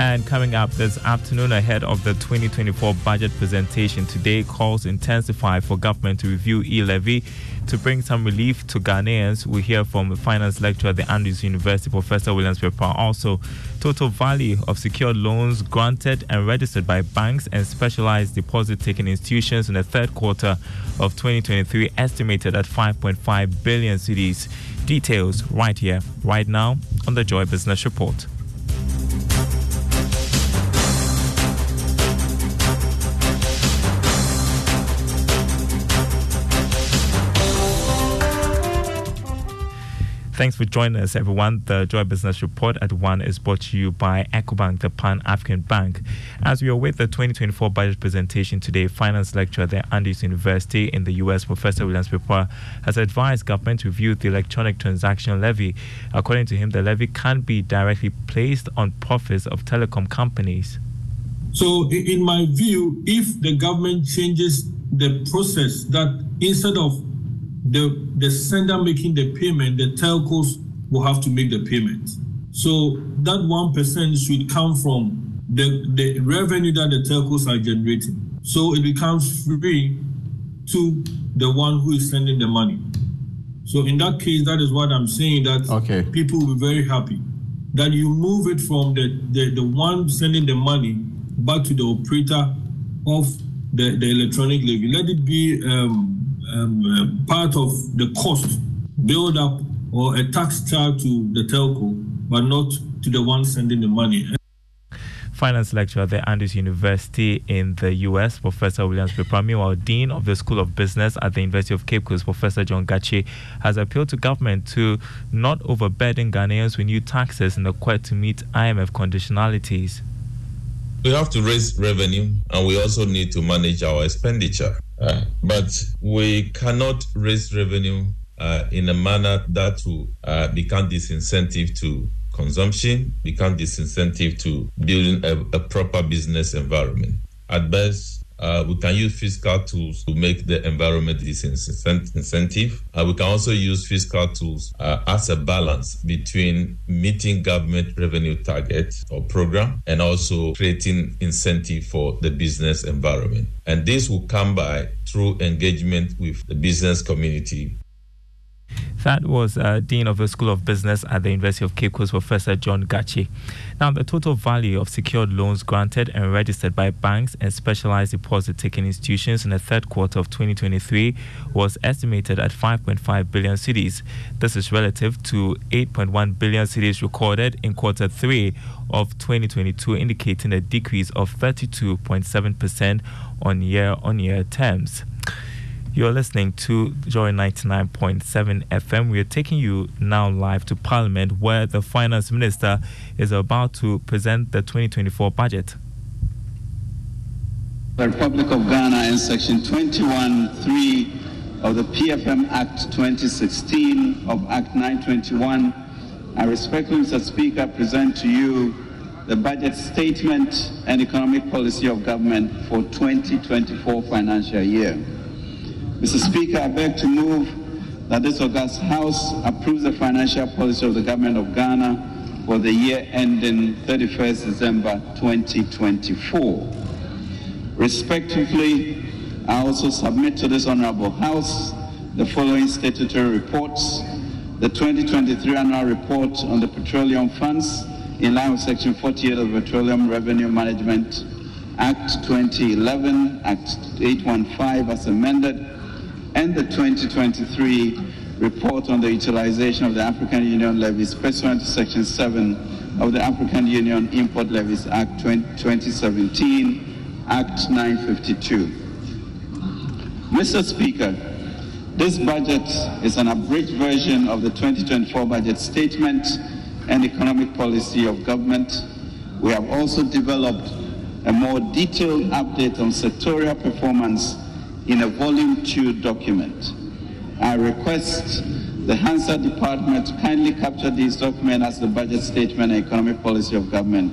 And coming up this afternoon ahead of the 2024 budget presentation today, calls intensify for government to review e-levy to bring some relief to Ghanaians. We hear from finance lecturer at the Andrews University, Professor Williams Peprah. Also, total value of secured loans granted and registered by banks and specialized deposit-taking institutions in the third quarter of 2023 estimated at 5.5 billion cedis. Details right here, right now on the Joy Business Report. Thanks for joining us, everyone. The Joy Business Report at 1 is brought to you by EcoBank, the Pan African Bank. As we await the 2024 budget presentation today, finance lecturer at Andrews University in the U.S., Professor Williams Peprah, has advised government to review the electronic transaction levy. According to him, the levy can't be directly placed on profits of telecom companies. So, in my view, if the government changes the process that instead of the, the sender making the payment, the telcos will have to make the payment. So that 1% should come from the, the revenue that the telcos are generating. So it becomes free to the one who is sending the money. So in that case, that is what I'm saying that okay. people will be very happy that you move it from the, the, the one sending the money back to the operator of the, the electronic levy. Let it be um, um, uh, part of the cost build up or a tax charge to the telco, but not to the one sending the money. Finance lecturer at the Andrews University in the US, Professor Williams Peprah, while Dean of the School of Business at the University of Cape Coast, Professor John Gatsi, has appealed to government to not overburden Ghanaians with new taxes in the quest to meet IMF conditionalities. We have to raise revenue and we also need to manage our expenditure. Uh, but we cannot raise revenue uh, in a manner that will uh, become disincentive to consumption, become disincentive to building a, a proper business environment. At best, uh, we can use fiscal tools to make the environment disincentive. Uh, we can also use fiscal tools uh, as a balance between meeting government revenue target or program and also creating incentive for the business environment. And this will come by through engagement with the business community that was uh, Dean of the School of Business at the University of Cape Coast, Professor John Gatsi. Now, the total value of secured loans granted and registered by banks and specialized deposit taking institutions in the third quarter of 2023 was estimated at 5.5 billion cedis. This is relative to 8.1 billion cedis recorded in quarter three of 2022, indicating a decrease of 32.7% on year on year terms. You're listening to Joy 99.7 FM. We are taking you now live to Parliament, where the Finance Minister is about to present the 2024 budget. The Republic of Ghana in Section 21.3 of the PFM Act 2016 of Act 921, I respectfully, Mr. Speaker, present to you the budget statement and economic policy of government for 2024 financial year. Mr. Speaker, I beg to move that this August House approves the financial policy of the government of Ghana for the year ending 31st December 2024. Respectively, I also submit to this Honorable House the following statutory reports. The 2023 annual report on the petroleum funds in line with Section 48 of the Petroleum Revenue Management Act 2011, Act 815 as amended, and the 2023 report on the utilization of the African Union levies pursuant to Section 7 of the African Union Import Levies Act 2017, Act 952. Mr. Speaker, this budget is an abridged version of the 2024 budget statement and economic policy of government. We have also developed a more detailed update on sectorial performance in a volume 2 document. I request the Hansard Department to kindly capture this document as the budget statement and economic policy of government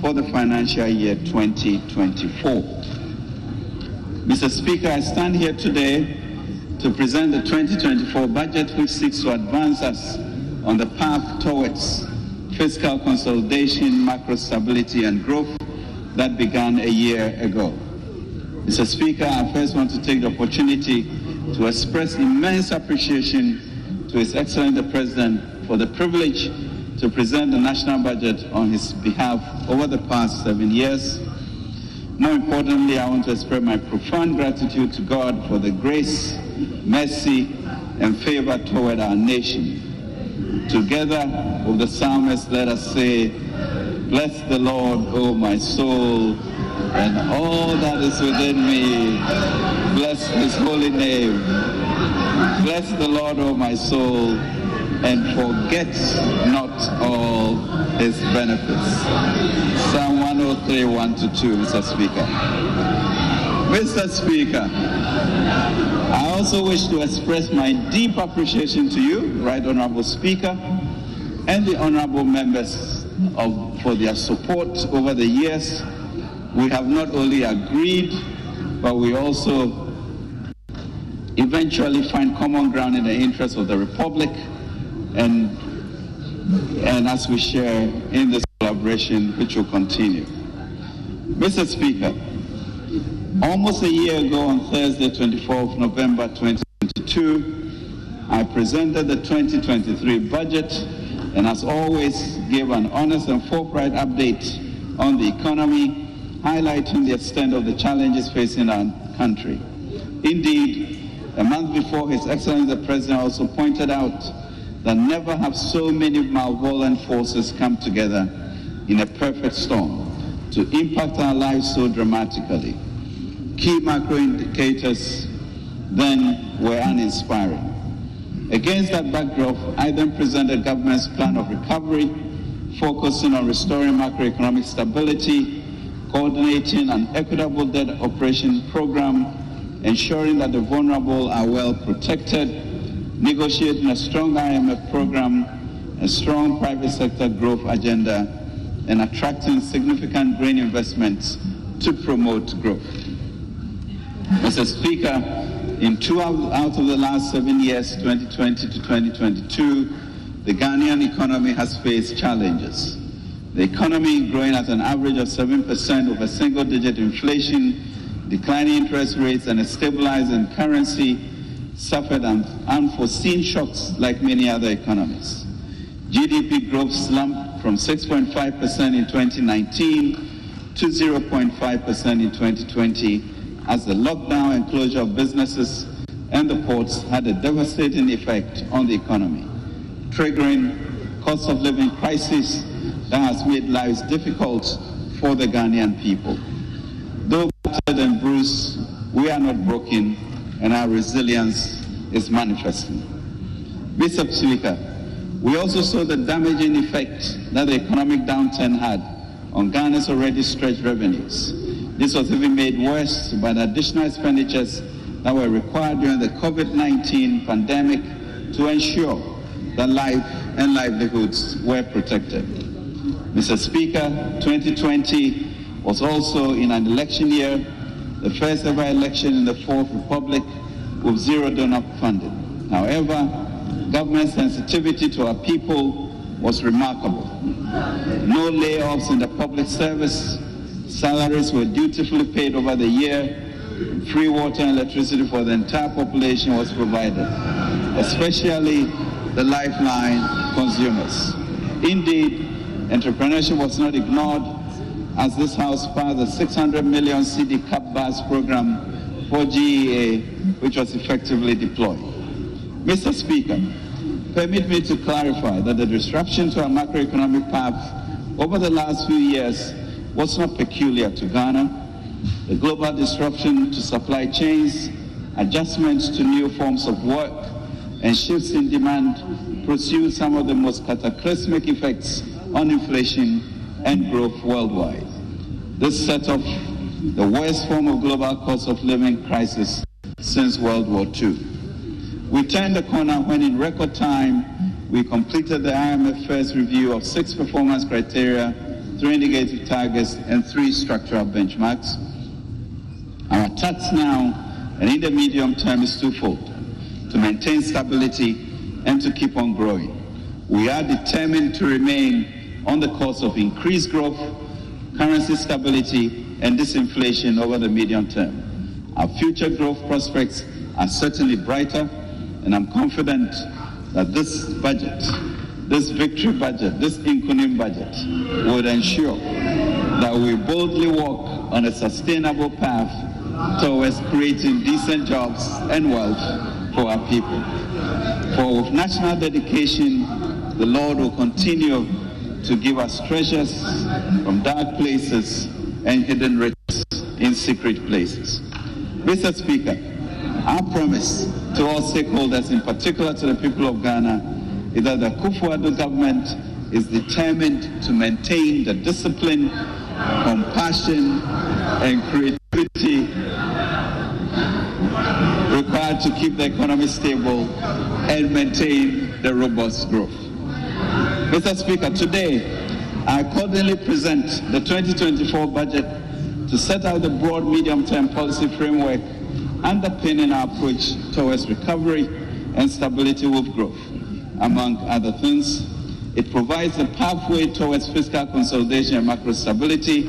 for the financial year 2024. Mr. Speaker, I stand here today to present the 2024 budget which seeks to advance us on the path towards fiscal consolidation, macro stability and growth that began a year ago. Mr. Speaker, I first want to take the opportunity to express immense appreciation to His Excellency the President for the privilege to present the national budget on his behalf over the past seven years. More importantly, I want to express my profound gratitude to God for the grace, mercy, and favor toward our nation. Together with the psalmist, let us say, Bless the Lord, O my soul, and all that is within me. Bless his holy name. Bless the Lord, O my soul, and forget not all his benefits. Psalm 103, 1 to 2, Mr. Speaker. Mr. Speaker, I also wish to express my deep appreciation to you, Right Honorable Speaker, and the honorable members of, for their support over the years. We have not only agreed, but we also eventually find common ground in the interest of the Republic and, and as we share in this collaboration, which will continue. Mr. Speaker, almost a year ago on Thursday, 24th November 2022, I presented the 2023 budget and as always gave an honest and forthright update on the economy, highlighting the extent of the challenges facing our country. Indeed, a month before, His Excellency the President also pointed out that never have so many malevolent forces come together in a perfect storm to impact our lives so dramatically. Key macro indicators then were uninspiring. Against that backdrop, I then presented government's plan of recovery, focusing on restoring macroeconomic stability, coordinating an equitable debt operation program, ensuring that the vulnerable are well protected, negotiating a strong IMF program, a strong private sector growth agenda, and attracting significant green investments to promote growth. Mr. Speaker, in two out of the last seven years, 2020 to 2022, the Ghanaian economy has faced challenges. The economy growing at an average of 7% with a single digit inflation, declining interest rates, and a stabilizing currency suffered unforeseen shocks like many other economies. GDP growth slumped from 6.5% in 2019 to 0.5% in 2020 as the lockdown and closure of businesses and the ports had a devastating effect on the economy, triggering cost of living crisis that has made lives difficult for the Ghanaian people. Though battered and bruised, we are not broken and our resilience is manifesting. Mr. Speaker, we also saw the damaging effect that the economic downturn had on Ghana's already stretched revenues. This was even made worse by the additional expenditures that were required during the COVID-19 pandemic to ensure that life and livelihoods were protected. Mr. Speaker, 2020 was also in an election year, the first ever election in the Fourth Republic with zero donor funding. However, government sensitivity to our people was remarkable. No layoffs in the public service, Salaries were dutifully paid over the year. Free water and electricity for the entire population was provided, especially the lifeline consumers. Indeed, entrepreneurship was not ignored as this House passed the 600 million cedi CAP BuSS program for GEA which was effectively deployed. Mr. Speaker, permit me to clarify that the disruption to our macroeconomic path over the last few years was not peculiar to Ghana. The global disruption to supply chains, adjustments to new forms of work, and shifts in demand pursued some of the most cataclysmic effects on inflation and growth worldwide. This set off the worst form of global cost of living crisis since World War II. We turned the corner when, in record time, we completed the IMF first review of six performance criteria, three indicative targets, and three structural benchmarks. Our task now and in the medium term is twofold to maintain stability and to keep on growing. We are determined to remain on the course of increased growth, currency stability, and disinflation over the medium term. Our future growth prospects are certainly brighter, and I'm confident that this budget, this victory budget, this Nkonim budget, would ensure that we boldly walk on a sustainable path towards creating decent jobs and wealth for our people. For with national dedication, the Lord will continue to give us treasures from dark places and hidden riches in secret places. Mr. Speaker, our promise to all stakeholders, in particular to the people of Ghana, is that the Kufuor government is determined to maintain the discipline, compassion, and creativity required to keep the economy stable and maintain the robust growth. Mr. Speaker, today I accordingly present the 2024 budget to set out the broad medium-term policy framework underpinning our approach towards recovery and stability with growth. Among other things, it provides a pathway towards fiscal consolidation and macro stability.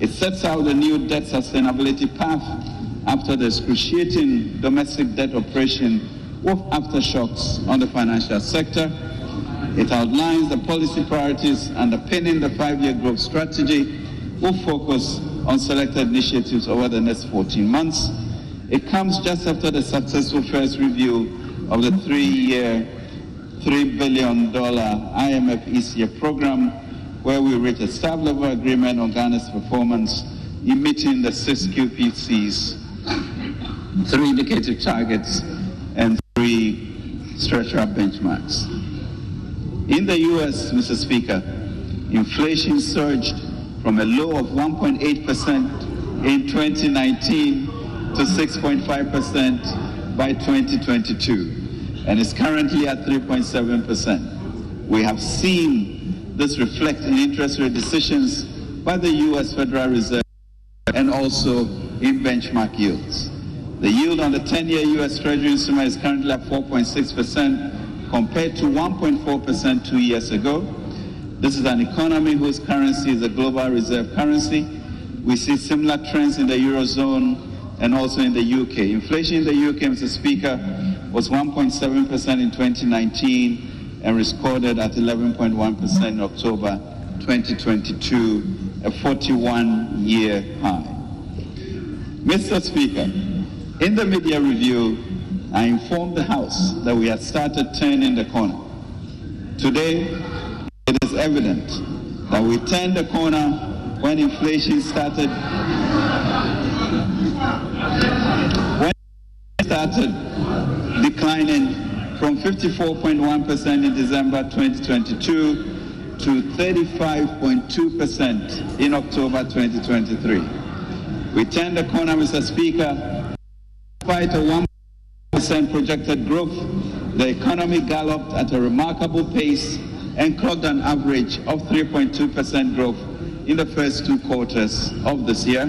It sets out a new debt sustainability path after the excruciating domestic debt operation with aftershocks on the financial sector. It outlines the policy priorities underpinning the five-year growth strategy with focus on selected initiatives over the next 14 months. It comes just after the successful first review of the three-year, $3 billion IMF ECF program, where we reached a staff-level agreement on Ghana's performance in meeting the six QPCs, three indicative targets, and three structural benchmarks. In the U.S., Mr. Speaker, inflation surged from a low of 1.8% in 2019 to 6.5% by 2022 and is currently at 3.7%. We have seen this reflect in interest rate decisions by the U.S. Federal Reserve and also in benchmark yields. The yield on the 10-year U.S. Treasury instrument is currently at 4.6% compared to 1.4% two years ago. This is an economy whose currency is a global reserve currency. We see similar trends in the Eurozone and also in the UK. Inflation in the UK, Mr. Speaker, was 1.7% in 2019 and recorded at 11.1% in October 2022, a 41 year high. Mr. Speaker, in the mid-year review, I informed the House that we had started turning the corner. Today, it is evident that we turned the corner when inflation started when it started declining from 54.1% in December 2022 to 35.2% in October 2023. We turned the corner, Mr. Speaker, despite a 1 percent projected growth, the economy galloped at a remarkable pace and clocked an average of 3.2% growth in the first two quarters of this year.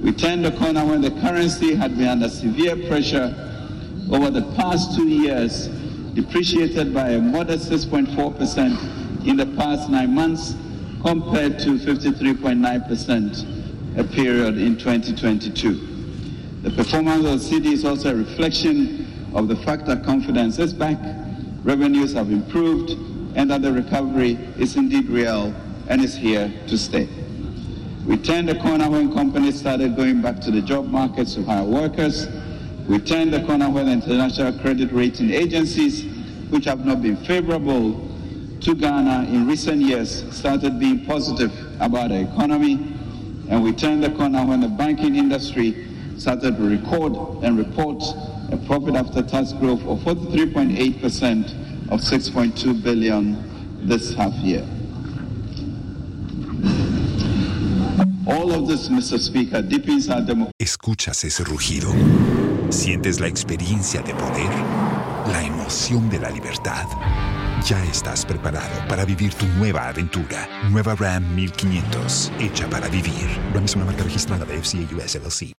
We turned the corner when the currency had been under severe pressure over the past two years, depreciated by a modest 6.4% in the past nine months compared to 53.9% a period in 2022. The performance of the cedi is also a reflection of the fact that confidence is back, revenues have improved, and that the recovery is indeed real and is here to stay. We turned the corner when companies started going back to the job markets to hire workers. We turned the corner when international credit rating agencies, which have not been favorable to Ghana in recent years, started being positive about the economy. And we turned the corner when the banking industry started to record and report a profit after tax growth of 43.8% of 6.2 billion this half year. All of this, Mr. Speaker, deepens our. Escuchas ese rugido. Sientes la experiencia de poder, la emoción de la libertad. Ya estás preparado para vivir tu nueva aventura. Nueva Ram 1500, hecha para vivir. Ram es una marca registrada de FCA US LLC.